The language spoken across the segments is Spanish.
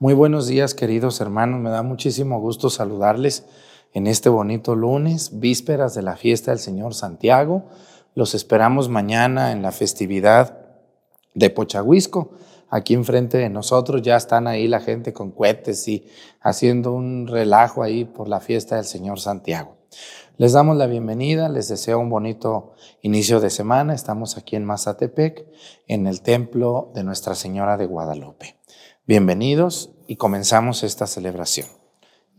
Muy buenos días, queridos hermanos. Me da muchísimo gusto saludarles en este bonito lunes, vísperas de la fiesta del Señor Santiago. Los esperamos mañana en la festividad de Pochahuisco. Aquí enfrente de nosotros ya están ahí la gente con cohetes y haciendo un relajo ahí por la fiesta del Señor Santiago. Les damos la bienvenida, les deseo un bonito inicio de semana. Estamos aquí en Mazatepec, en el templo de Nuestra Señora de Guadalupe. Bienvenidos y comenzamos esta celebración.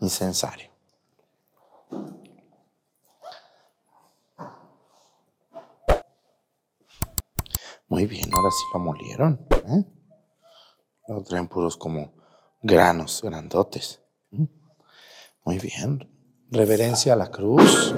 Incensario. Muy bien, ahora sí lo molieron. ¿eh? Lo traen puros como granos grandotes. Muy bien. Reverencia a la cruz.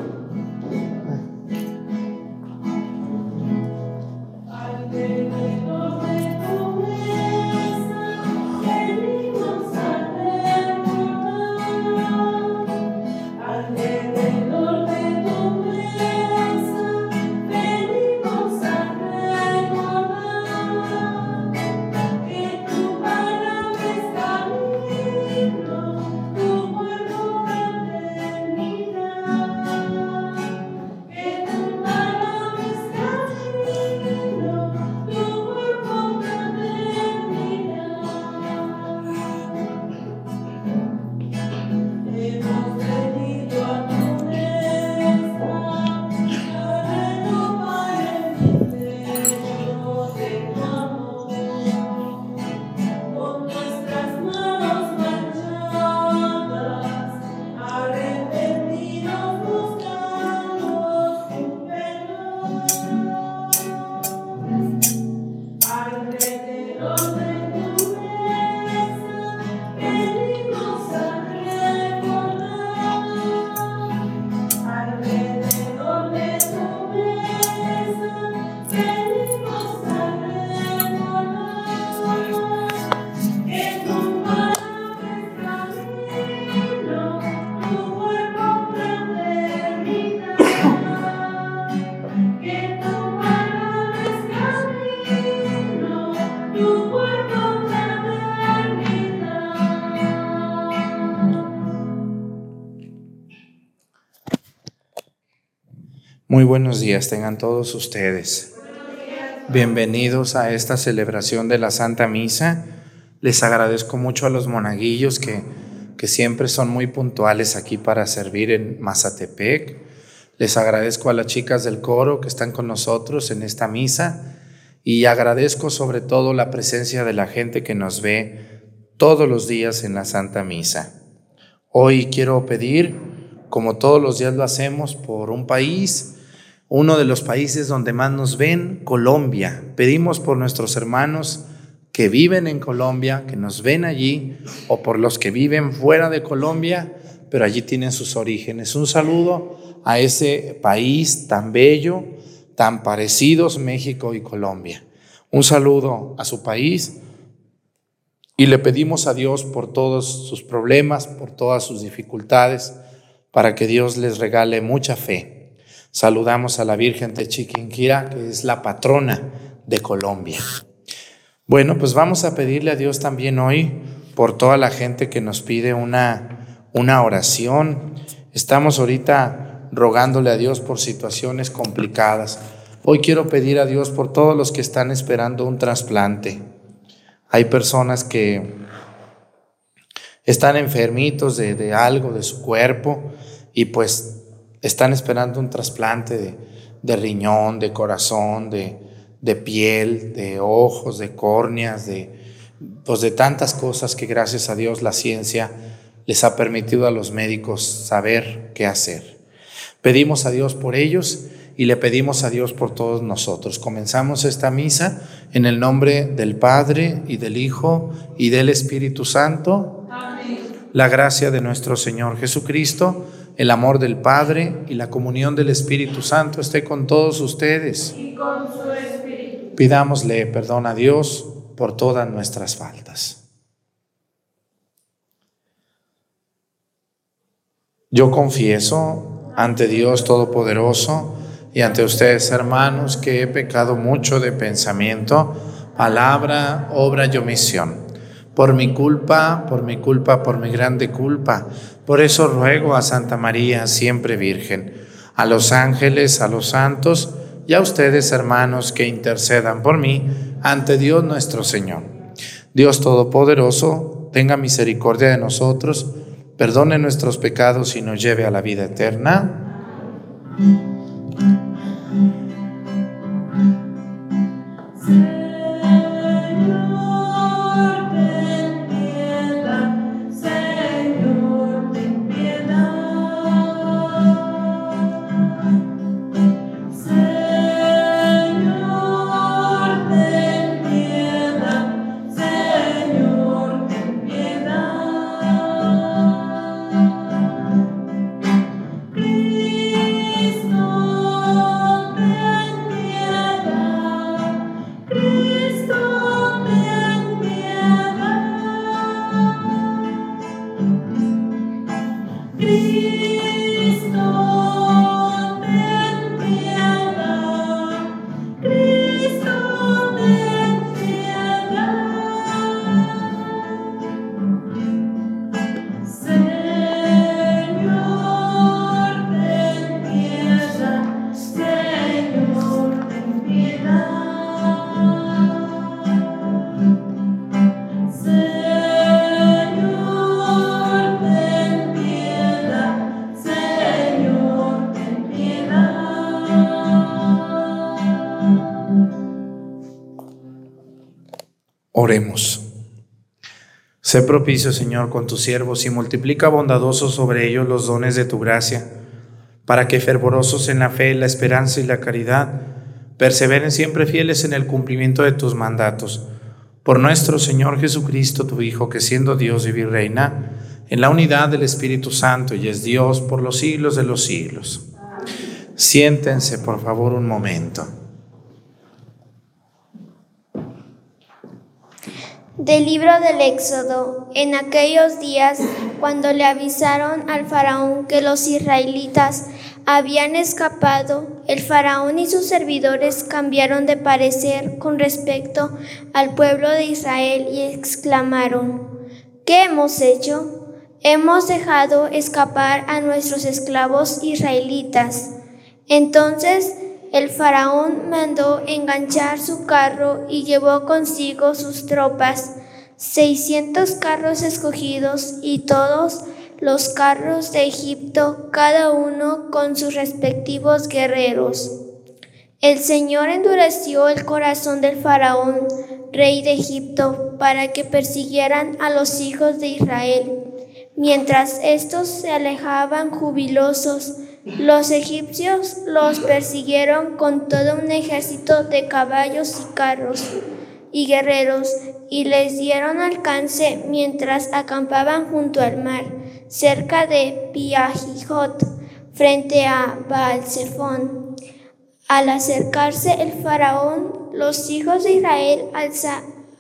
Buenos días tengan todos ustedes. Bienvenidos a esta celebración de la Santa Misa. Les agradezco mucho a los monaguillos que, que siempre son muy puntuales aquí para servir en Mazatepec. Les agradezco a las chicas del coro que están con nosotros en esta misa y agradezco sobre todo la presencia de la gente que nos ve todos los días en la Santa Misa. Hoy quiero pedir, como todos los días lo hacemos, por un país, uno de los países donde más nos ven, Colombia. Pedimos por nuestros hermanos que viven en Colombia, que nos ven allí, o por los que viven fuera de Colombia, pero allí tienen sus orígenes. Un saludo a ese país tan bello, tan parecidos México y Colombia. Un saludo a su país y le pedimos a Dios por todos sus problemas, por todas sus dificultades, para que Dios les regale mucha fe Saludamos a la Virgen de Chiquinquira, que es la patrona de Colombia. Bueno, pues vamos a pedirle a Dios también hoy por toda la gente que nos pide una, una oración. Estamos ahorita rogándole a Dios por situaciones complicadas. Hoy quiero pedir a Dios por todos los que están esperando un trasplante. Hay personas que están enfermitos de, de algo de su cuerpo y pues están esperando un trasplante de, riñón, de corazón, de, piel, de ojos, de córneas, de, pues de tantas cosas que gracias a Dios la ciencia les ha permitido a los médicos saber qué hacer. Pedimos a Dios por ellos y le pedimos a Dios por todos nosotros. Comenzamos esta misa en el nombre del Padre y del Hijo y del Espíritu Santo. Amén. La gracia de nuestro Señor Jesucristo el amor del Padre y la comunión del Espíritu Santo esté con todos ustedes. Y con su Espíritu. Pidámosle perdón a Dios por todas nuestras faltas. Yo confieso ante Dios Todopoderoso y ante ustedes, hermanos, que he pecado mucho de pensamiento, palabra, obra y omisión por mi culpa, por mi culpa, por mi grande culpa. Por eso ruego a Santa María, siempre Virgen, a los ángeles, a los santos y a ustedes, hermanos, que intercedan por mí ante Dios nuestro Señor. Dios Todopoderoso, tenga misericordia de nosotros, perdone nuestros pecados y nos lleve a la vida eterna. Sé propicio, Señor, con tus siervos y multiplica bondadoso sobre ellos los dones de tu gracia, para que fervorosos en la fe, la esperanza y la caridad, perseveren siempre fieles en el cumplimiento de tus mandatos. Por nuestro Señor Jesucristo, tu Hijo, que siendo Dios y reina, en la unidad del Espíritu Santo y es Dios por los siglos de los siglos. Siéntense, por favor, un momento. Del libro del Éxodo, en aquellos días, cuando le avisaron al faraón que los israelitas habían escapado, el faraón y sus servidores cambiaron de parecer con respecto al pueblo de Israel y exclamaron, ¿qué hemos hecho? Hemos dejado escapar a nuestros esclavos israelitas. Entonces el faraón mandó enganchar su carro y llevó consigo sus tropas, seiscientos carros escogidos y todos los carros de Egipto, cada uno con sus respectivos guerreros. El Señor endureció el corazón del faraón, rey de Egipto, para que persiguieran a los hijos de Israel. Mientras estos se alejaban jubilosos, los egipcios los persiguieron con todo un ejército de caballos y carros y guerreros y les dieron alcance mientras acampaban junto al mar, cerca de Piahijot, frente a Baalsefón. Al acercarse el faraón, los hijos de Israel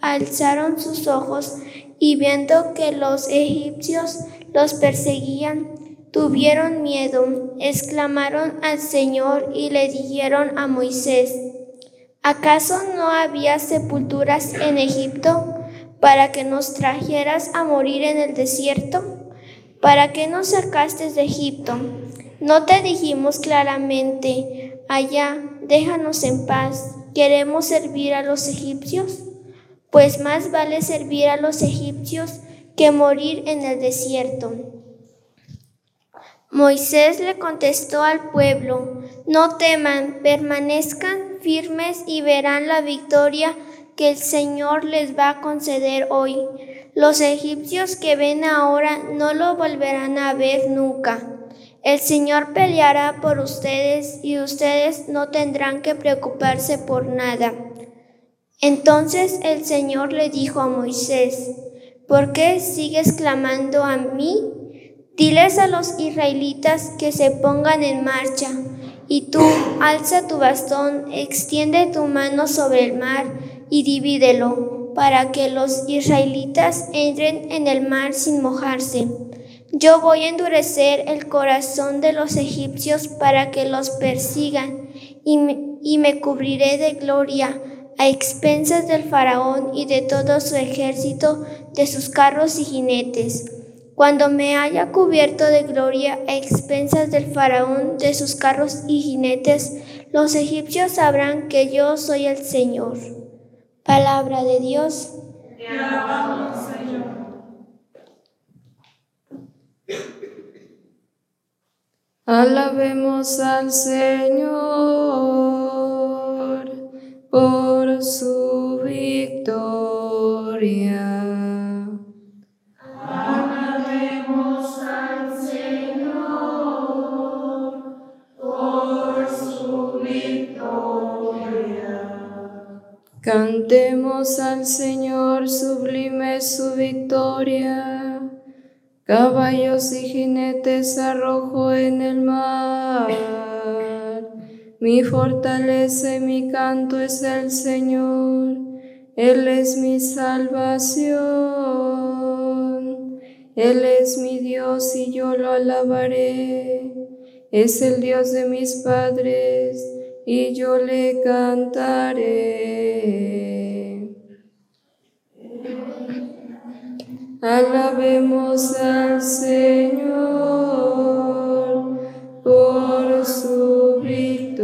alzaron sus ojos y viendo que los egipcios los perseguían, tuvieron miedo, exclamaron al Señor y le dijeron a Moisés, ¿acaso no había sepulturas en Egipto para que nos trajeras a morir en el desierto? ¿Para qué nos sacaste de Egipto? ¿No te dijimos claramente, allá, déjanos en paz, queremos servir a los egipcios? Pues más vale servir a los egipcios que morir en el desierto. Moisés le contestó al pueblo, no teman, permanezcan firmes y verán la victoria que el Señor les va a conceder hoy. Los egipcios que ven ahora no lo volverán a ver nunca. El Señor peleará por ustedes y ustedes no tendrán que preocuparse por nada. Entonces el Señor le dijo a Moisés, ¿por qué sigues clamando a mí? Diles a los israelitas que se pongan en marcha, y tú alza tu bastón, extiende tu mano sobre el mar y divídelo, para que los israelitas entren en el mar sin mojarse. Yo voy a endurecer el corazón de los egipcios para que los persigan, y me, y me cubriré de gloria a expensas del faraón y de todo su ejército, de sus carros y jinetes. Cuando me haya cubierto de gloria a expensas del faraón, de sus carros y jinetes, los egipcios sabrán que yo soy el Señor. Palabra de Dios. Te alabamos, Señor. Alabemos al Señor por su victoria. Cantemos al Señor, sublime su victoria. Caballos y jinetes arrojo en el mar. Mi fortaleza y mi canto es el Señor. Él es mi salvación. Él es mi Dios y yo lo alabaré. Es el Dios de mis padres y yo le cantaré. Alabemos al Señor por su victoria.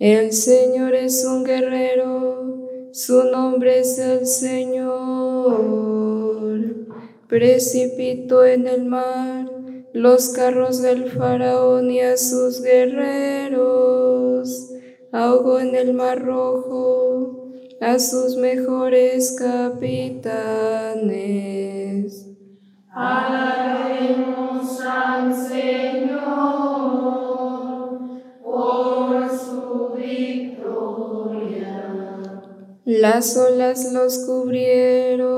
El Señor es un guerrero, su nombre es el Señor. Precipitó en el mar los carros del faraón y a sus guerreros. Ahogó en el mar rojo a sus mejores capitanes. Alabemos al Señor por su victoria. Las olas los cubrieron,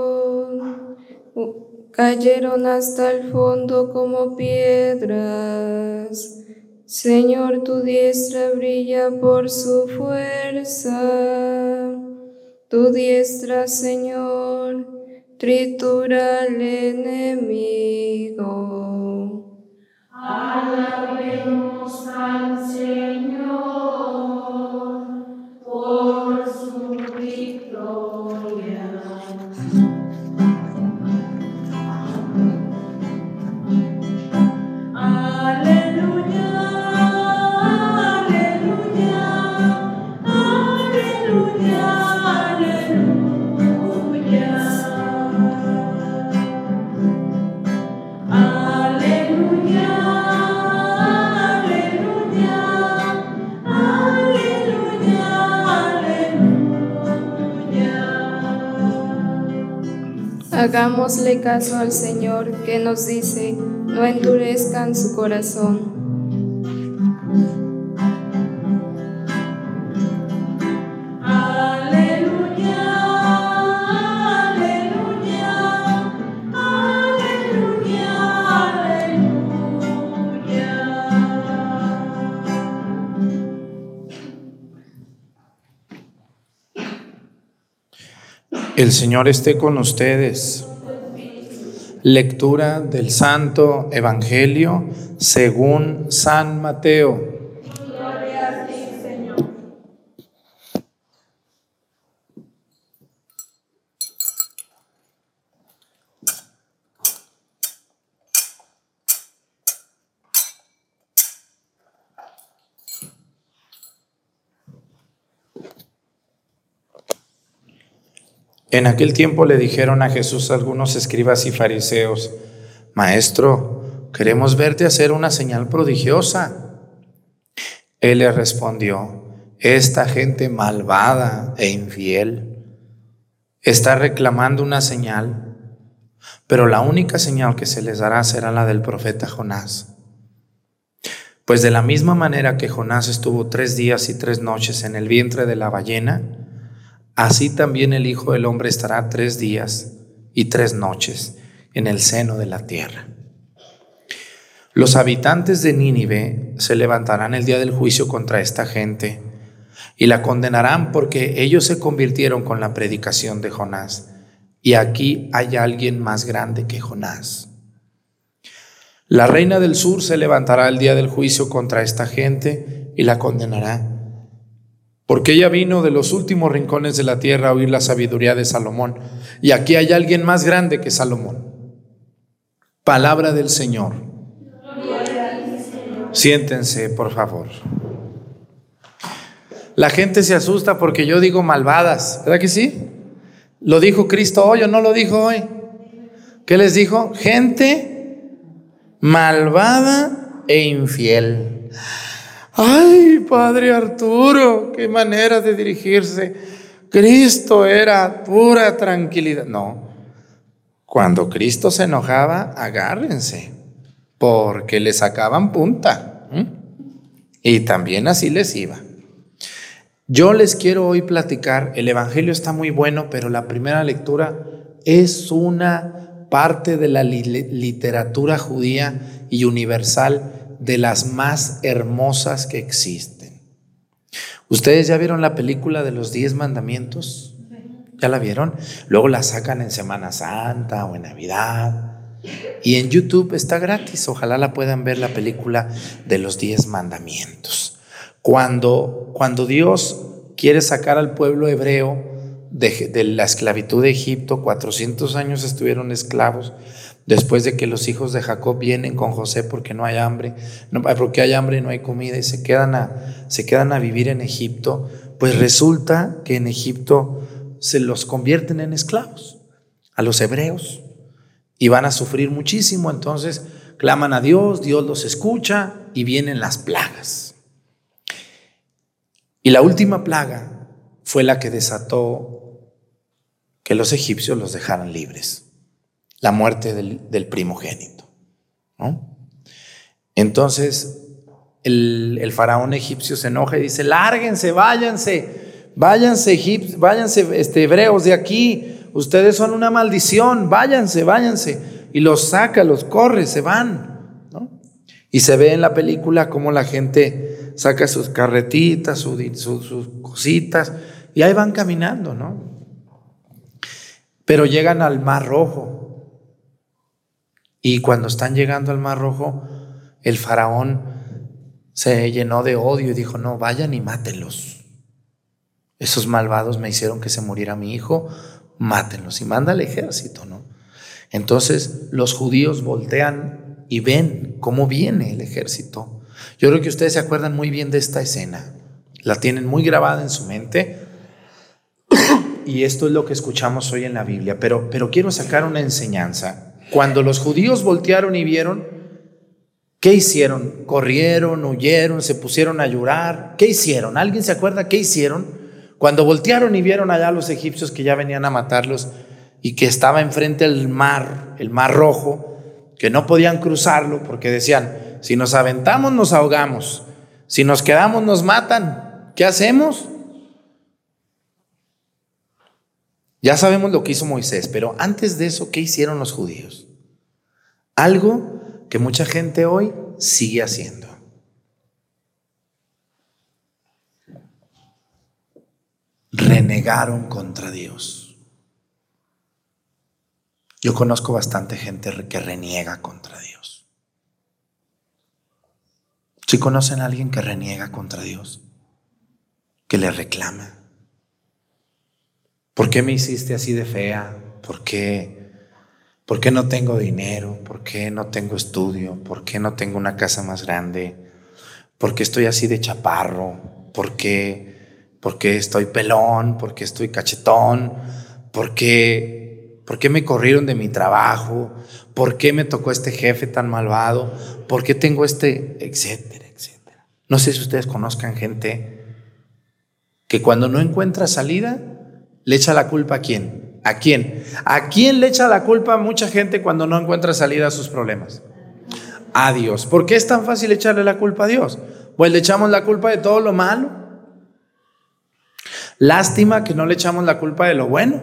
cayeron hasta el fondo como piedras. Señor, tu diestra brilla por su fuerza. Tu diestra, Señor, tritura al enemigo. Alabemos al Señor Hagámosle caso al Señor que nos dice, no endurezcan su corazón. El Señor esté con ustedes. Lectura del Santo Evangelio según San Mateo. En aquel tiempo le dijeron a Jesús algunos escribas y fariseos, Maestro, queremos verte hacer una señal prodigiosa. Él le respondió, esta gente malvada e infiel está reclamando una señal, pero la única señal que se les dará será la del profeta Jonás. Pues de la misma manera que Jonás estuvo tres días y tres noches en el vientre de la ballena, así también el Hijo del Hombre estará tres días y tres noches en el seno de la tierra. Los habitantes de Nínive se levantarán el día del juicio contra esta gente y la condenarán porque ellos se convirtieron con la predicación de Jonás. Y aquí hay alguien más grande que Jonás. La reina del sur se levantará el día del juicio contra esta gente y la condenará porque ella vino de los últimos rincones de la tierra a oír la sabiduría de Salomón. Y aquí hay alguien más grande que Salomón. Palabra del Señor. Siéntense, por favor. La gente se asusta porque yo digo malvadas, ¿verdad que sí? ¿Lo dijo Cristo hoy o no lo dijo hoy? ¿Qué les dijo? Gente malvada e infiel. Ay, Padre Arturo, qué manera de dirigirse. Cristo era pura tranquilidad. No, cuando Cristo se enojaba, agárrense, porque le sacaban punta. Y también así les iba. Yo les quiero hoy platicar, el Evangelio está muy bueno, pero la primera lectura es una parte de la literatura judía y universal de las más hermosas que existen. ¿Ustedes ya vieron la película de los diez mandamientos? ¿Ya la vieron? Luego la sacan en Semana Santa o en Navidad. Y en YouTube está gratis. Ojalá la puedan ver la película de los diez mandamientos. Cuando, cuando Dios quiere sacar al pueblo hebreo de, de la esclavitud de Egipto, 400 años estuvieron esclavos, Después de que los hijos de Jacob vienen con José porque no hay hambre, no, porque hay hambre y no hay comida y se quedan, a, se quedan a vivir en Egipto, pues resulta que en Egipto se los convierten en esclavos, a los hebreos, y van a sufrir muchísimo. Entonces claman a Dios, Dios los escucha y vienen las plagas. Y la última plaga fue la que desató que los egipcios los dejaran libres la muerte del, primogénito. Entonces el, faraón egipcio se enoja y dice, lárguense, váyanse, váyanse, váyanse este, hebreos de aquí, ustedes son una maldición, váyanse, váyanse. Y los saca, los corre, se van. Y se ve en la película cómo la gente saca sus carretitas, sus cositas, y ahí van caminando, ¿no? Pero llegan al Mar Rojo. Y cuando están llegando al Mar Rojo, el faraón se llenó de odio y dijo, no, vayan y mátenlos. Esos malvados me hicieron que se muriera mi hijo, mátenlos. Y manda al ejército, ¿no? Entonces los judíos voltean y ven cómo viene el ejército. Yo creo que ustedes se acuerdan muy bien de esta escena. La tienen muy grabada en su mente. Y esto es lo que escuchamos hoy en la Biblia. Pero, pero quiero sacar una enseñanza. Cuando los judíos voltearon y vieron, ¿qué hicieron? Corrieron, huyeron, se pusieron a llorar. ¿Qué hicieron? ¿Alguien se acuerda qué hicieron? Cuando voltearon y vieron allá a los egipcios que ya venían a matarlos y que estaba enfrente el mar, el mar rojo, que no podían cruzarlo porque decían, si nos aventamos nos ahogamos, si nos quedamos nos matan, ¿qué hacemos? Ya sabemos lo que hizo Moisés, pero antes de eso, ¿qué hicieron los judíos? Algo que mucha gente hoy sigue haciendo. Renegaron contra Dios. Yo conozco bastante gente que reniega contra Dios. Si conocen a alguien que reniega contra Dios, que le reclama, ¿Por qué me hiciste así de fea? ¿Por qué? ¿Por qué no tengo dinero? ¿Por qué no tengo estudio? ¿Por qué no tengo una casa más grande? ¿Por qué estoy así de chaparro? ¿Por qué, por qué estoy pelón? ¿Por qué estoy cachetón? ¿Por qué, ¿Por qué me corrieron de mi trabajo? ¿Por qué me tocó este jefe tan malvado? ¿Por qué tengo este, etcétera, etcétera? No sé si ustedes conozcan gente que cuando no encuentra salida, ¿Le echa la culpa a quién? ¿A quién? ¿A quién le echa la culpa a mucha gente cuando no encuentra salida a sus problemas? A Dios. ¿Por qué es tan fácil echarle la culpa a Dios? Pues le echamos la culpa de todo lo malo. Lástima que no le echamos la culpa de lo bueno.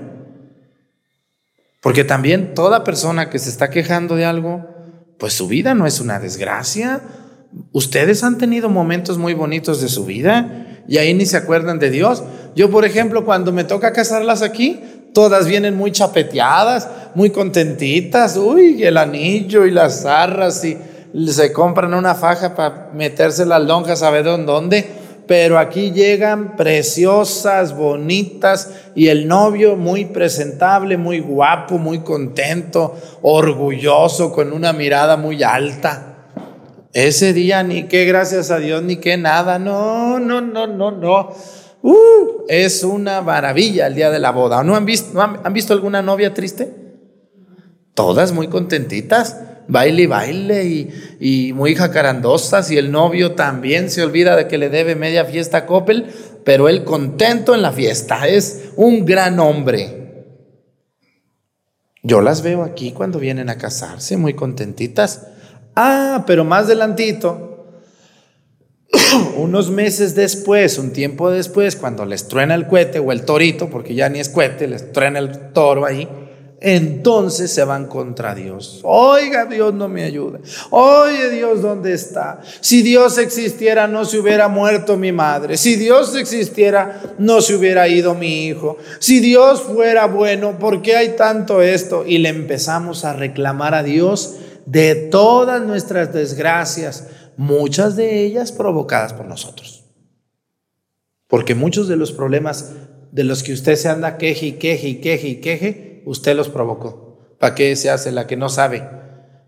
Porque también toda persona que se está quejando de algo, pues su vida no es una desgracia. Ustedes han tenido momentos muy bonitos de su vida y ahí ni se acuerdan de Dios. Yo, por ejemplo, cuando me toca casarlas aquí, todas vienen muy chapeteadas, muy contentitas, uy, el anillo y las zarras y se compran una faja para meterse las lonjas, a ver dónde. pero aquí llegan preciosas, bonitas, y el novio muy presentable, muy guapo, muy contento, orgulloso, con una mirada muy alta. Ese día ni qué gracias a Dios, ni qué nada, no, no, no, no, no. Uh, es una maravilla el día de la boda. ¿No han visto, alguna novia triste? Todas muy contentitas baile y baile y, y, muy jacarandosas y el novio también se olvida de que le debe media fiesta a Coppel, pero él contento en la fiesta, es un gran hombre. Yo las veo aquí cuando vienen a casarse, muy contentitas. Ah, pero más adelantito, unos meses después, un tiempo después, cuando les truena el cohete o el torito, porque ya ni es cohete, les truena el toro ahí, entonces se van contra Dios. Oiga, Dios no me ayuda. Oye, Dios, ¿dónde está? Si Dios existiera, no se hubiera muerto mi madre. Si Dios existiera, no se hubiera ido mi hijo. Si Dios fuera bueno, ¿por qué hay tanto esto? Y le empezamos a reclamar a Dios de todas nuestras desgracias, muchas de ellas provocadas por nosotros. Porque muchos de los problemas de los que usted se anda queje y queje y queje y queje, usted los provocó. ¿Para qué se hace la que no sabe?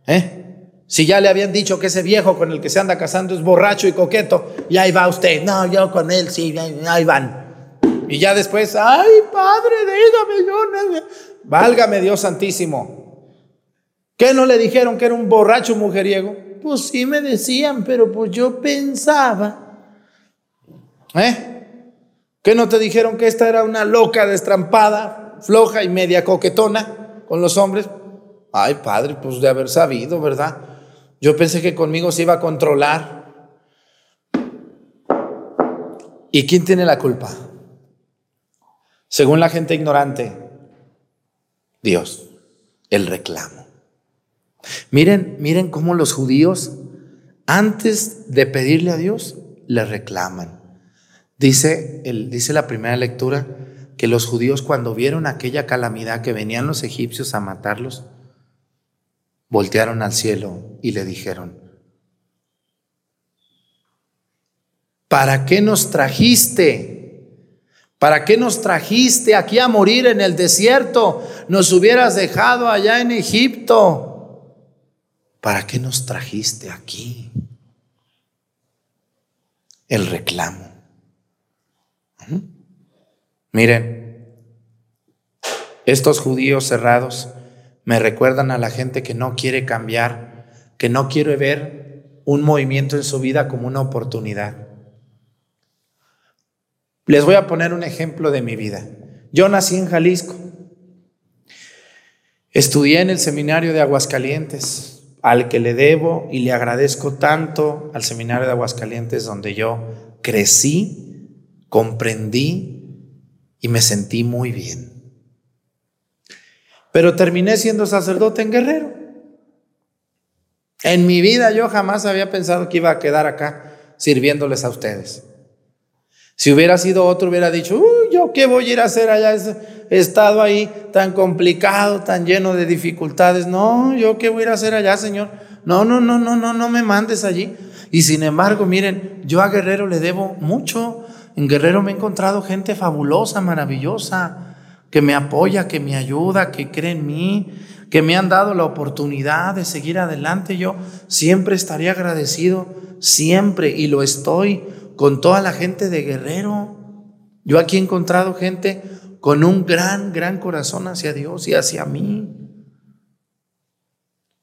¿Eh? Si ya le habían dicho que ese viejo con el que se anda casando es borracho y coqueto, y ahí va usted. No, yo con él, sí, ahí van. Y ya después, ay, padre, dígame yo. Válgame Dios Santísimo. ¿Qué no le dijeron que era un borracho mujeriego? Pues sí me decían, pero pues yo pensaba. ¿Eh? ¿Qué no te dijeron que esta era una loca destrampada? floja y media coquetona con los hombres. Ay, padre, pues de haber sabido, ¿verdad? Yo pensé que conmigo se iba a controlar. ¿Y quién tiene la culpa? Según la gente ignorante, Dios, el reclamo. Miren, miren cómo los judíos, antes de pedirle a Dios, le reclaman. Dice, el, dice la primera lectura que los judíos cuando vieron aquella calamidad que venían los egipcios a matarlos, voltearon al cielo y le dijeron, ¿para qué nos trajiste? ¿Para qué nos trajiste aquí a morir en el desierto? Nos hubieras dejado allá en Egipto. ¿Para qué nos trajiste aquí? El reclamo. Miren, estos judíos cerrados me recuerdan a la gente que no quiere cambiar, que no quiere ver un movimiento en su vida como una oportunidad. Les voy a poner un ejemplo de mi vida. Yo nací en Jalisco. Estudié en el seminario de Aguascalientes, al que le debo y le agradezco tanto al seminario de Aguascalientes donde yo crecí, comprendí y me sentí muy bien. Pero terminé siendo sacerdote en Guerrero. En mi vida yo jamás había pensado que iba a quedar acá sirviéndoles a ustedes. Si hubiera sido otro, hubiera dicho, Uy, yo qué voy a ir a hacer allá, estado ahí tan complicado, tan lleno de dificultades. No, yo qué voy a ir a hacer allá, Señor. No, no, no, no, no, no me mandes allí. Y sin embargo, miren, yo a Guerrero le debo mucho. En Guerrero me he encontrado gente fabulosa, maravillosa, que me apoya, que me ayuda, que cree en mí, que me han dado la oportunidad de seguir adelante. Yo siempre estaré agradecido, siempre, y lo estoy con toda la gente de Guerrero. Yo aquí he encontrado gente con un gran, gran corazón hacia Dios y hacia mí.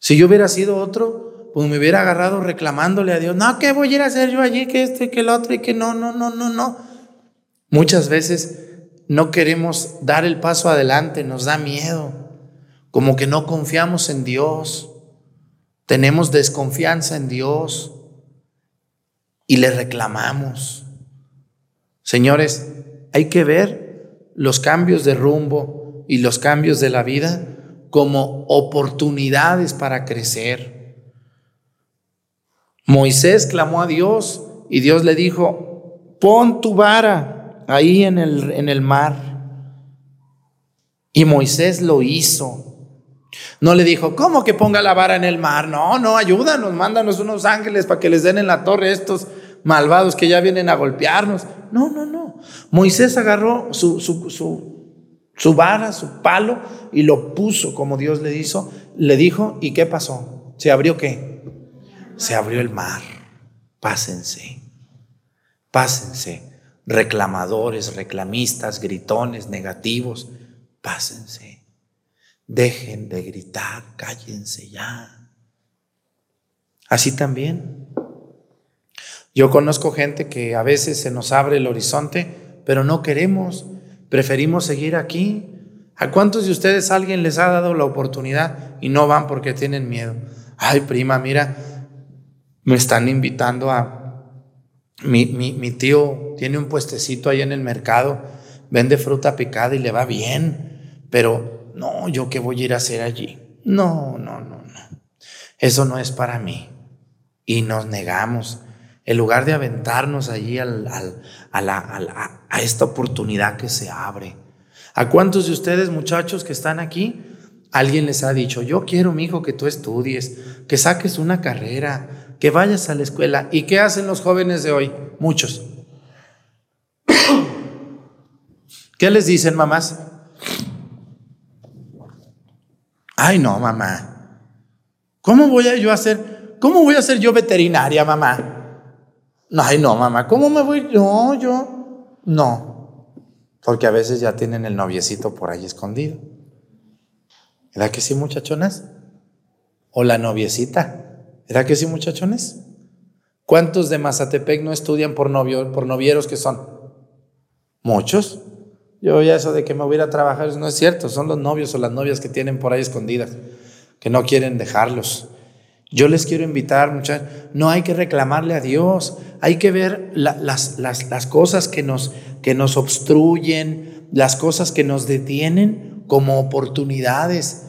Si yo hubiera sido otro, pues me hubiera agarrado reclamándole a Dios, no, ¿qué voy a ir a hacer yo allí? Que este, que el otro, y que no, no, no, no, no. Muchas veces no queremos dar el paso adelante, nos da miedo, como que no confiamos en Dios, tenemos desconfianza en Dios y le reclamamos. Señores, hay que ver los cambios de rumbo y los cambios de la vida como oportunidades para crecer. Moisés clamó a Dios y Dios le dijo, pon tu vara ahí en el, en el mar. Y Moisés lo hizo. No le dijo, ¿cómo que ponga la vara en el mar? No, no, ayúdanos, mándanos unos ángeles para que les den en la torre estos malvados que ya vienen a golpearnos. No, no, no. Moisés agarró su, su, su, su vara, su palo, y lo puso como Dios le hizo, le dijo, ¿y qué pasó? ¿Se abrió qué? Se abrió el mar. Pásense, pásense. Reclamadores, reclamistas, gritones, negativos, pásense. Dejen de gritar, cállense ya. Así también. Yo conozco gente que a veces se nos abre el horizonte, pero no queremos, preferimos seguir aquí. ¿A cuántos de ustedes alguien les ha dado la oportunidad y no van porque tienen miedo? Ay, prima, mira, me están invitando a... Mi, mi, tío tiene un puestecito ahí en el mercado, vende fruta picada y le va bien, pero no, yo qué voy a ir a hacer allí. No, no, no, no. Eso no es para mí. Y nos negamos. En lugar de aventarnos allí a esta oportunidad que se abre. ¿A cuántos de ustedes, muchachos que están aquí, alguien les ha dicho, yo quiero, mi hijo, que tú estudies, que saques una carrera, que vayas a la escuela? ¿Y qué hacen los jóvenes de hoy? Muchos. ¿Qué les dicen, mamás? Ay, no, mamá. ¿Cómo voy a yo hacer? ¿Cómo voy a ser yo veterinaria, mamá? No, ay, no, mamá. ¿Cómo me voy? No, yo. No. Porque a veces ya tienen el noviecito por ahí escondido. ¿Verdad que sí, muchachonas? O la noviecita. ¿Verdad que sí, muchachones? ¿Cuántos de Mazatepec no estudian por, novio, por novieros que son? Muchos. Yo ya eso de que me voy a ir a trabajar no es cierto. Son los novios o las novias que tienen por ahí escondidas, que no quieren dejarlos. Yo les quiero invitar, muchachos, no hay que reclamarle a Dios, hay que ver la, las, las, las, cosas que nos, que nos obstruyen, las cosas que nos detienen como oportunidades.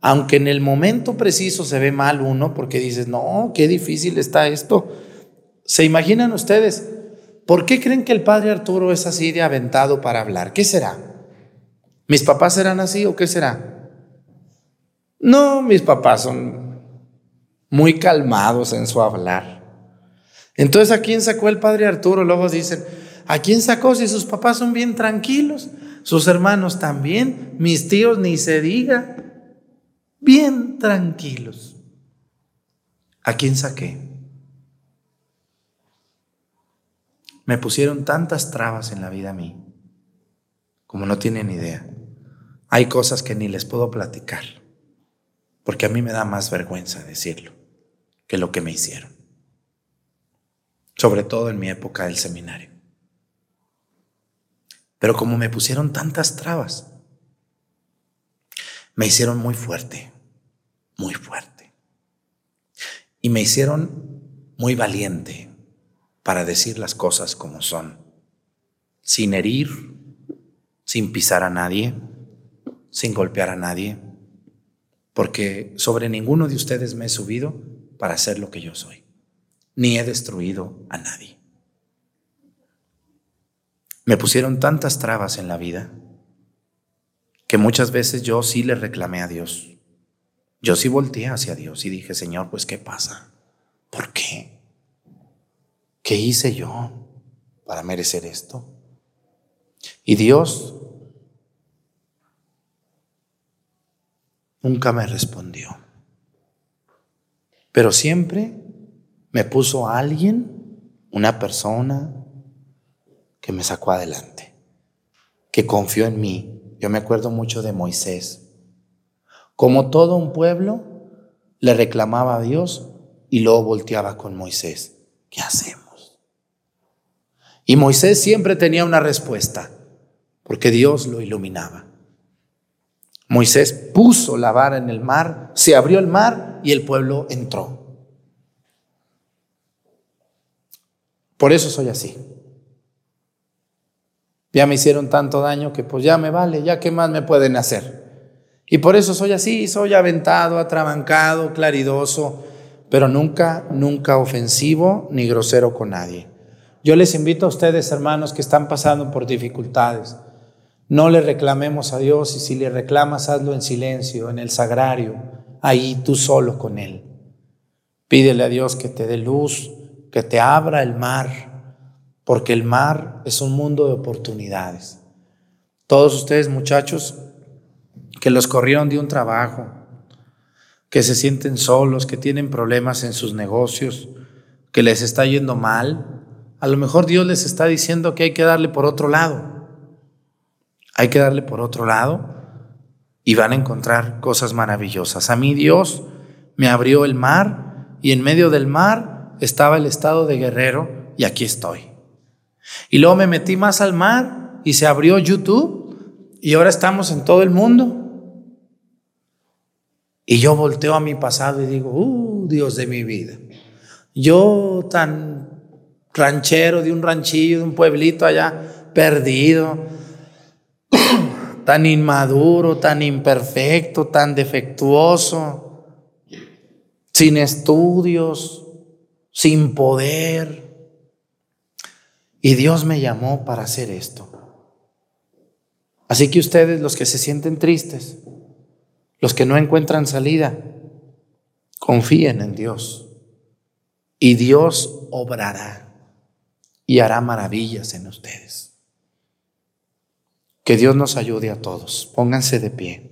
Aunque en el momento preciso se ve mal uno, porque dices, no, qué difícil está esto. ¿Se imaginan ustedes? ¿Por qué creen que el padre Arturo es así de aventado para hablar? ¿Qué será? ¿Mis papás serán así o qué será? No, mis papás son muy calmados en su hablar. Entonces, ¿a quién sacó el padre Arturo? Luego dicen, ¿a quién sacó si sus papás son bien tranquilos? Sus hermanos también, mis tíos ni se diga, bien tranquilos. ¿A quién saqué? Me pusieron tantas trabas en la vida a mí, como no tienen idea. Hay cosas que ni les puedo platicar, porque a mí me da más vergüenza decirlo que lo que me hicieron. Sobre todo en mi época del seminario. Pero como me pusieron tantas trabas, me hicieron muy fuerte, muy fuerte. Y me hicieron muy valiente para decir las cosas como son, sin herir, sin pisar a nadie, sin golpear a nadie, porque sobre ninguno de ustedes me he subido para ser lo que yo soy, ni he destruido a nadie. Me pusieron tantas trabas en la vida que muchas veces yo sí le reclamé a Dios. Yo sí volteé hacia Dios y dije, Señor, pues ¿qué pasa? ¿Por qué? ¿Qué hice yo para merecer esto? Y Dios nunca me respondió. Pero siempre me puso alguien, una persona que me sacó adelante, que confió en mí. Yo me acuerdo mucho de Moisés. Como todo un pueblo, le reclamaba a Dios y luego volteaba con Moisés. ¿Qué hacemos? Y Moisés siempre tenía una respuesta, porque Dios lo iluminaba. Moisés puso la vara en el mar, se abrió el mar y el pueblo entró. Por eso soy así. Ya me hicieron tanto daño que pues ya me vale, ya qué más me pueden hacer. Y por eso soy así, soy aventado, atrabancado, claridoso, pero nunca, nunca ofensivo ni grosero con nadie. Yo les invito a ustedes, hermanos, que están pasando por dificultades. No le reclamemos a Dios y si le reclamas, hazlo en silencio, en el sagrario, ahí tú solo con Él. Pídele a Dios que te dé luz, que te abra el mar, porque el mar es un mundo de oportunidades. Todos ustedes muchachos que los corrieron de un trabajo, que se sienten solos, que tienen problemas en sus negocios, que les está yendo mal, a lo mejor Dios les está diciendo que hay que darle por otro lado. Hay que darle por otro lado y van a encontrar cosas maravillosas. A mí Dios me abrió el mar y en medio del mar estaba el estado de guerrero y aquí estoy. Y luego me metí más al mar y se abrió YouTube y ahora estamos en todo el mundo. Y yo volteo a mi pasado y digo, uh, Dios de mi vida. Yo tan ranchero de un ranchillo, de un pueblito allá, perdido, tan inmaduro, tan imperfecto, tan defectuoso, sin estudios, sin poder. Y Dios me llamó para hacer esto. Así que ustedes, los que se sienten tristes, los que no encuentran salida, confíen en Dios. Y Dios obrará y hará maravillas en ustedes. Que Dios nos ayude a todos. Pónganse de pie.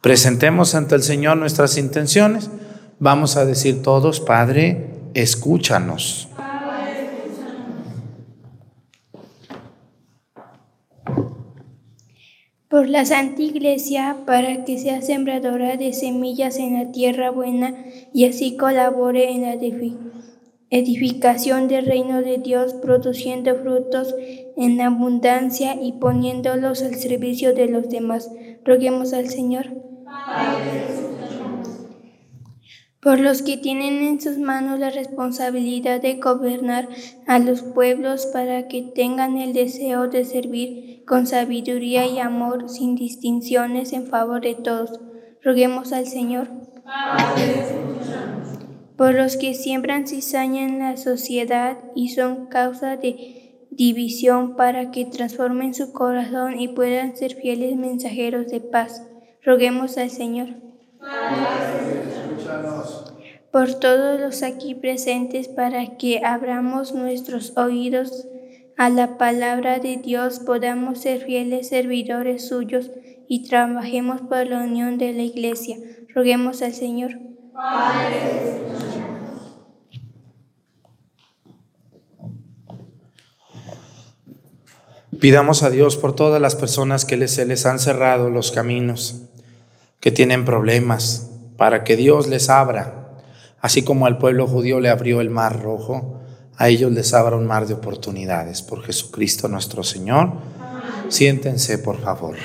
Presentemos ante el Señor nuestras intenciones. Vamos a decir todos, Padre, escúchanos. Por la Santa Iglesia, para que sea sembradora de semillas en la tierra buena y así colabore en la edificación del reino de Dios, produciendo frutos en abundancia y poniéndolos al servicio de los demás. Roguemos al Señor. Por los que tienen en sus manos la responsabilidad de gobernar a los pueblos para que tengan el deseo de servir con sabiduría y amor sin distinciones en favor de todos. Roguemos al Señor. Por los que siembran cizaña en la sociedad y son causa de división para que transformen su corazón y puedan ser fieles mensajeros de paz. Roguemos al Señor. Por todos los aquí presentes para que abramos nuestros oídos a la palabra de Dios, podamos ser fieles servidores suyos y trabajemos por la unión de la iglesia. Roguemos al Señor. Pidamos a Dios por todas las personas que se les han cerrado los caminos, que tienen problemas, para que Dios les abra, así como al pueblo judío le abrió el mar rojo, a ellos les abra un mar de oportunidades. Por Jesucristo nuestro Señor. Siéntense, por favor.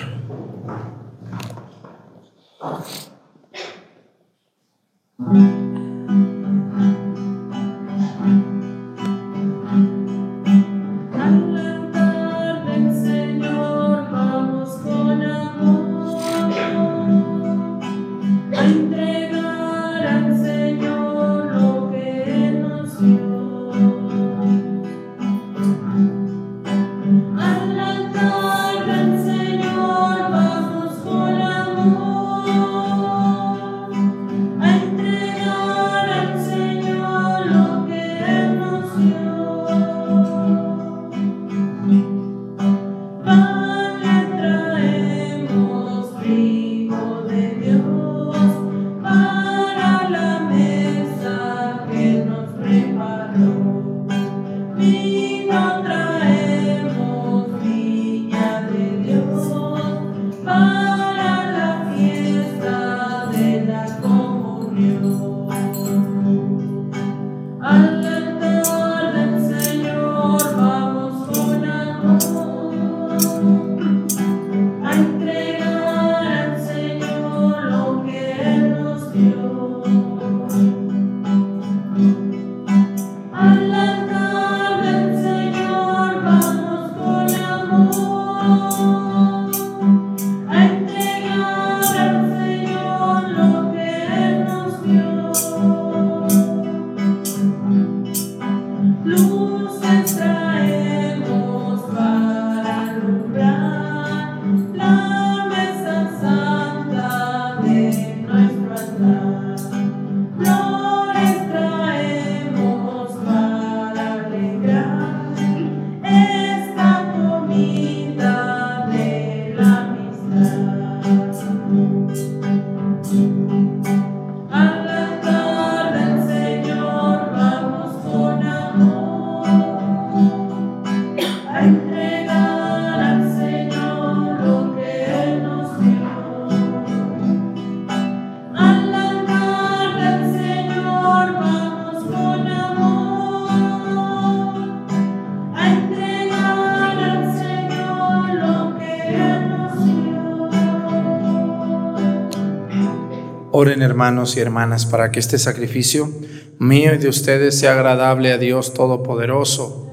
Oren hermanos y hermanas para que este sacrificio mío y de ustedes sea agradable a Dios Todopoderoso.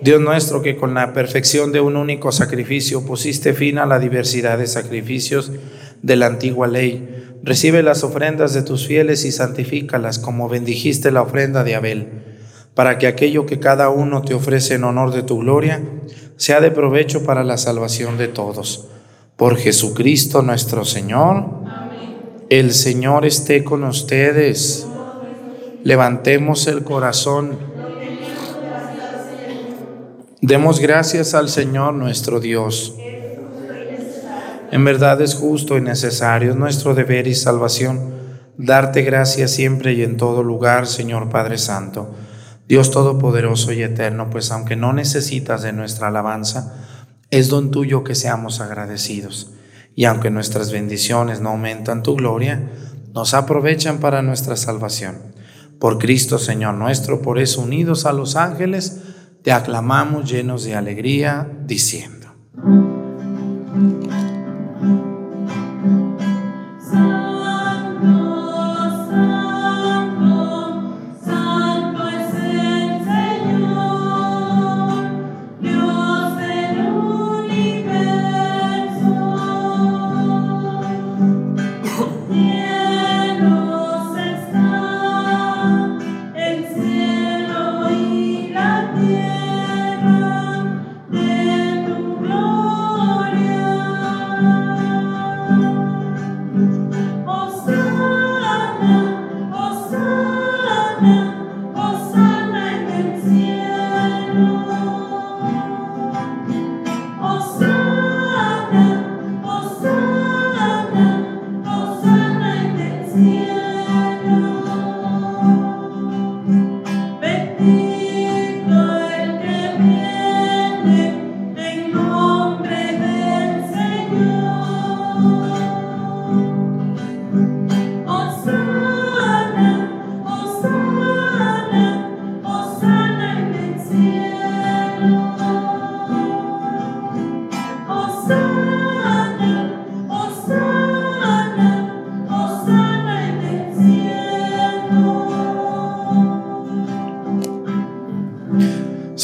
Dios nuestro, que con la perfección de un único sacrificio pusiste fin a la diversidad de sacrificios de la antigua ley, recibe las ofrendas de tus fieles y santifícalas como bendijiste la ofrenda de Abel, para que aquello que cada uno te ofrece en honor de tu gloria sea de provecho para la salvación de todos. Por Jesucristo nuestro Señor. El Señor esté con ustedes. Levantemos el corazón. Demos gracias al Señor nuestro Dios. En verdad es justo y necesario, es nuestro deber y salvación, darte gracias siempre y en todo lugar, Señor Padre Santo, Dios Todopoderoso y Eterno, pues aunque no necesitas de nuestra alabanza, es don tuyo que seamos agradecidos. Y aunque nuestras bendiciones no aumentan tu gloria, nos aprovechan para nuestra salvación. Por Cristo, Señor nuestro, por eso unidos a los ángeles, te aclamamos llenos de alegría, diciendo.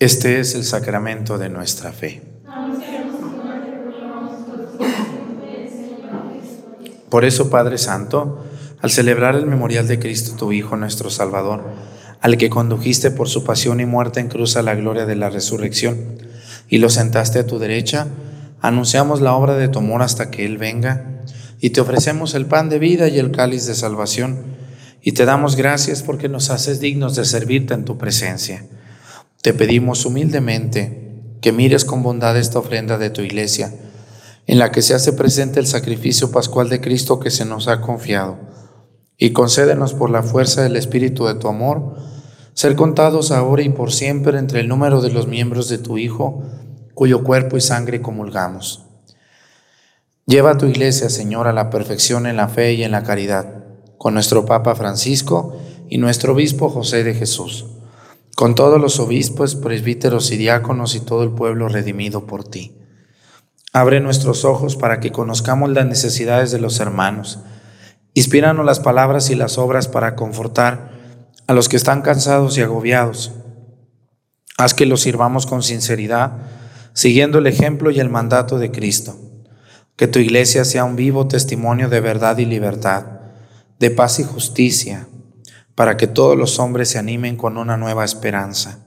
Este es el sacramento de nuestra fe. Por eso, Padre Santo, al celebrar el memorial de Cristo, tu Hijo, nuestro Salvador, al que condujiste por su pasión y muerte en cruz a la gloria de la resurrección, y lo sentaste a tu derecha, anunciamos la obra de tu amor hasta que Él venga, y te ofrecemos el pan de vida y el cáliz de salvación, y te damos gracias porque nos haces dignos de servirte en tu presencia. Te pedimos humildemente que mires con bondad esta ofrenda de tu iglesia, en la que se hace presente el sacrificio pascual de Cristo que se nos ha confiado, y concédenos por la fuerza del Espíritu de tu amor, ser contados ahora y por siempre entre el número de los miembros de tu Hijo, cuyo cuerpo y sangre comulgamos. Lleva a tu iglesia, Señor, a la perfección en la fe y en la caridad, con nuestro Papa Francisco y nuestro Obispo José de Jesús, con todos los obispos, presbíteros y diáconos y todo el pueblo redimido por ti. Abre nuestros ojos para que conozcamos las necesidades de los hermanos. Inspíranos las palabras y las obras para confortar a los que están cansados y agobiados. Haz que los sirvamos con sinceridad, siguiendo el ejemplo y el mandato de Cristo. Que tu iglesia sea un vivo testimonio de verdad y libertad, de paz y justicia, para que todos los hombres se animen con una nueva esperanza.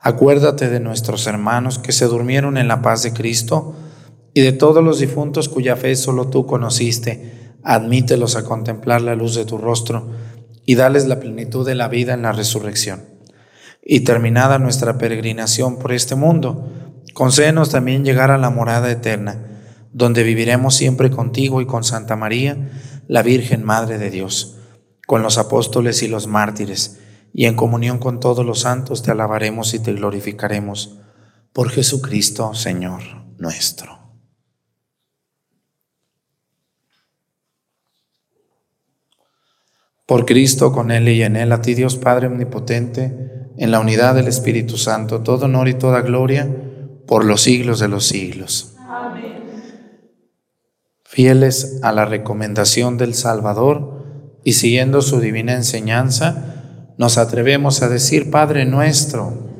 Acuérdate de nuestros hermanos que se durmieron en la paz de Cristo y de todos los difuntos cuya fe solo tú conociste, admítelos a contemplar la luz de tu rostro y dales la plenitud de la vida en la resurrección. Y terminada nuestra peregrinación por este mundo, concédenos también llegar a la morada eterna, donde viviremos siempre contigo y con Santa María, la Virgen Madre de Dios, con los apóstoles y los mártires, y en comunión con todos los santos te alabaremos y te glorificaremos. Por Jesucristo, Señor nuestro. Por Cristo, con Él y en Él, a ti Dios Padre Omnipotente, en la unidad del Espíritu Santo, todo honor y toda gloria por los siglos de los siglos. Fieles a la recomendación del Salvador y siguiendo su divina enseñanza, nos atrevemos a decir, Padre nuestro,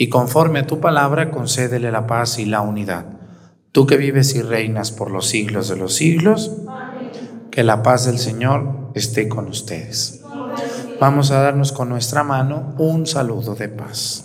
y conforme a tu palabra, concédele la paz y la unidad. Tú que vives y reinas por los siglos de los siglos, que la paz del Señor esté con ustedes. Vamos a darnos con nuestra mano un saludo de paz.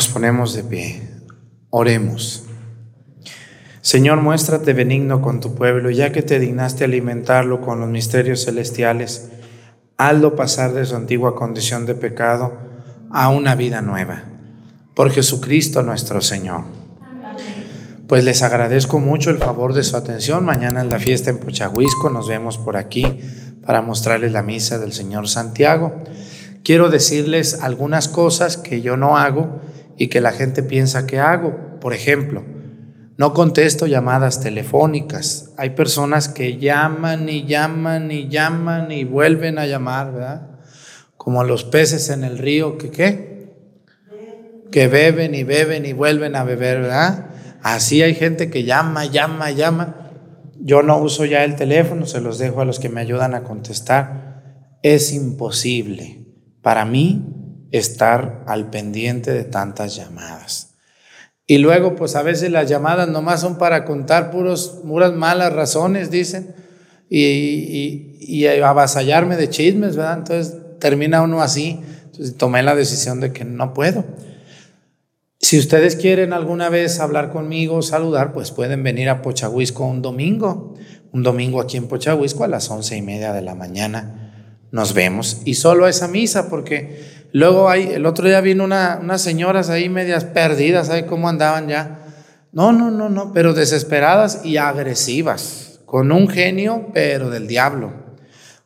Nos ponemos de pie. Oremos. Señor, muéstrate benigno con tu pueblo, ya que te dignaste alimentarlo con los misterios celestiales, hazlo pasar de su antigua condición de pecado a una vida nueva. Por Jesucristo nuestro Señor. Pues les agradezco mucho el favor de su atención. Mañana en la fiesta en Pochahuisco nos vemos por aquí para mostrarles la misa del Señor Santiago. Quiero decirles algunas cosas que yo no hago y que la gente piensa que hago. Por ejemplo, no contesto llamadas telefónicas. Hay personas que llaman y llaman y llaman y vuelven a llamar, ¿verdad? Como los peces en el río que qué? Que beben y beben y vuelven a beber, ¿verdad? Así hay gente que llama, llama, llama. Yo no uso ya el teléfono, se los dejo a los que me ayudan a contestar. Es imposible para mí estar al pendiente de tantas llamadas. Y luego, pues a veces las llamadas nomás son para contar puros, puras malas razones, dicen, y, y, y avasallarme de chismes, ¿verdad? Entonces termina uno así. Entonces tomé la decisión de que no puedo. Si ustedes quieren alguna vez hablar conmigo, saludar, pues pueden venir a Pochahuisco un domingo. Un domingo aquí en Pochahuisco a las once y media de la mañana. Nos vemos. Y solo esa misa, porque luego hay, el otro día vino una, unas señoras ahí medias perdidas, ¿sabe cómo andaban ya? No, no, no, no, pero desesperadas y agresivas con un genio, pero del diablo.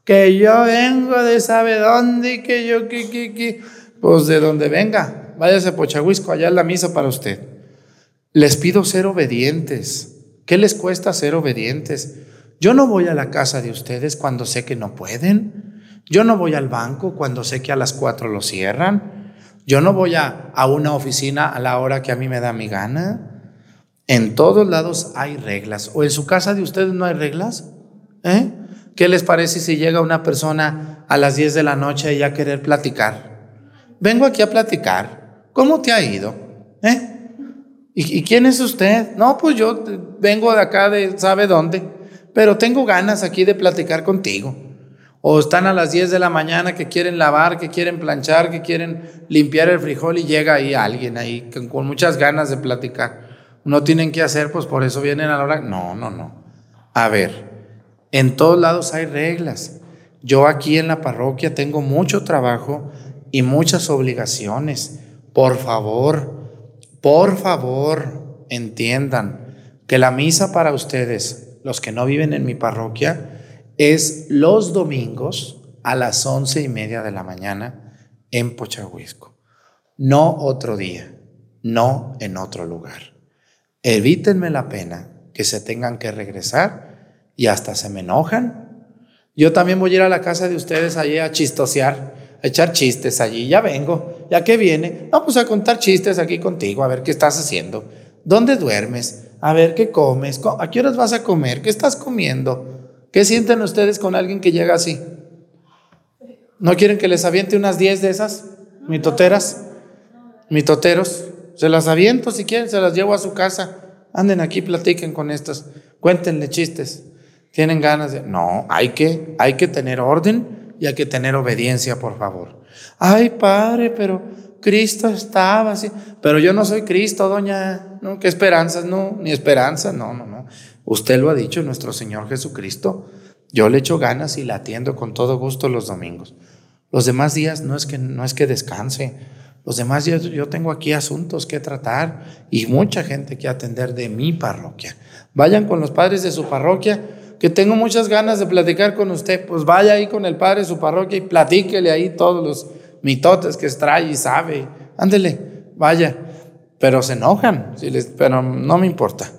Que yo vengo de sabe dónde, que yo, que, que, que, pues de donde venga, váyase a Pochahuisco, allá es la misa para usted. Les pido ser obedientes. ¿Qué les cuesta ser obedientes? Yo no voy a la casa de ustedes cuando sé que no pueden. Yo no voy al banco cuando sé que a las cuatro lo cierran. Yo no voy a, a una oficina a la hora que a mí me da mi gana. En todos lados hay reglas. ¿O en su casa de ustedes no hay reglas? ¿Eh? ¿Qué les parece si llega una persona a las 10 de la noche y a querer platicar? Vengo aquí a platicar. ¿Cómo te ha ido? ¿Eh? ¿Y, ¿Y, quién es usted? No, pues yo vengo de acá de sabe dónde, pero tengo ganas aquí de platicar contigo. O están a las 10 de la mañana que quieren lavar, que quieren planchar, que quieren limpiar el frijol y llega ahí alguien ahí con, con muchas ganas de platicar no tienen que hacer, pues por eso vienen a la hora. No, no, no. A ver, en todos lados hay reglas. Yo aquí en la parroquia tengo mucho trabajo y muchas obligaciones. Por favor, por favor, entiendan que la misa para ustedes, los que no viven en mi parroquia, es los domingos a las once y media de la mañana en Pochahuisco. No otro día, no en otro lugar. Evítenme la pena que se tengan que regresar y hasta se me enojan. Yo también voy a ir a la casa de ustedes allí a chistosear, a echar chistes allí. Ya vengo, ya que viene. Vamos a contar chistes aquí contigo, a ver qué estás haciendo. ¿Dónde duermes? A ver qué comes. ¿A qué horas vas a comer? ¿Qué estás comiendo? ¿Qué sienten ustedes con alguien que llega así? ¿No quieren que les aviente unas 10 de esas? ¿Mitoteras? ¿Mitoteros? Se las aviento si quieren, se las llevo a su casa. Anden aquí, platiquen con estas, cuéntenle chistes. Tienen ganas de... No, hay que, hay que tener orden y hay que tener obediencia, por favor. Ay, padre, pero Cristo estaba así. Pero yo no soy Cristo, doña. ¿No? ¿Qué esperanzas? No, ni esperanza. No, no, no. Usted lo ha dicho, nuestro Señor Jesucristo. Yo le echo ganas y la atiendo con todo gusto los domingos. Los demás días no es que, no es que descanse. Los demás días yo tengo aquí asuntos que tratar y mucha gente que atender de mi parroquia. Vayan con los padres de su parroquia, que tengo muchas ganas de platicar con usted. Pues vaya ahí con el padre de su parroquia y platíquele ahí todos los mitotes que extrae y sabe. Ándele, vaya. Pero se enojan, si les, pero no me importa.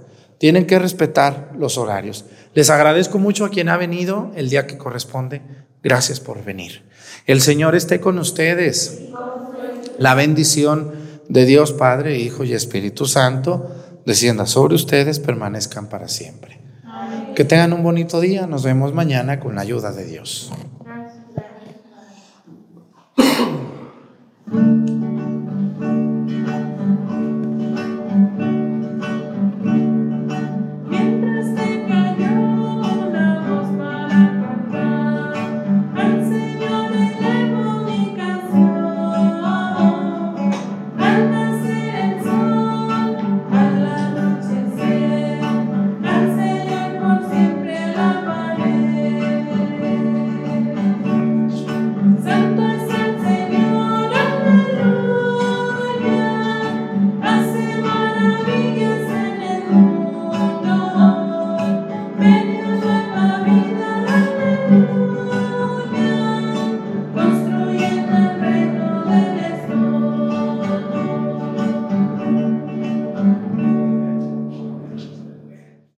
Tienen que respetar los horarios. Les agradezco mucho a quien ha venido el día que corresponde. Gracias por venir. El Señor esté con ustedes. La bendición de Dios Padre, Hijo y Espíritu Santo descienda sobre ustedes, permanezcan para siempre. Que tengan un bonito día. Nos vemos mañana con la ayuda de Dios.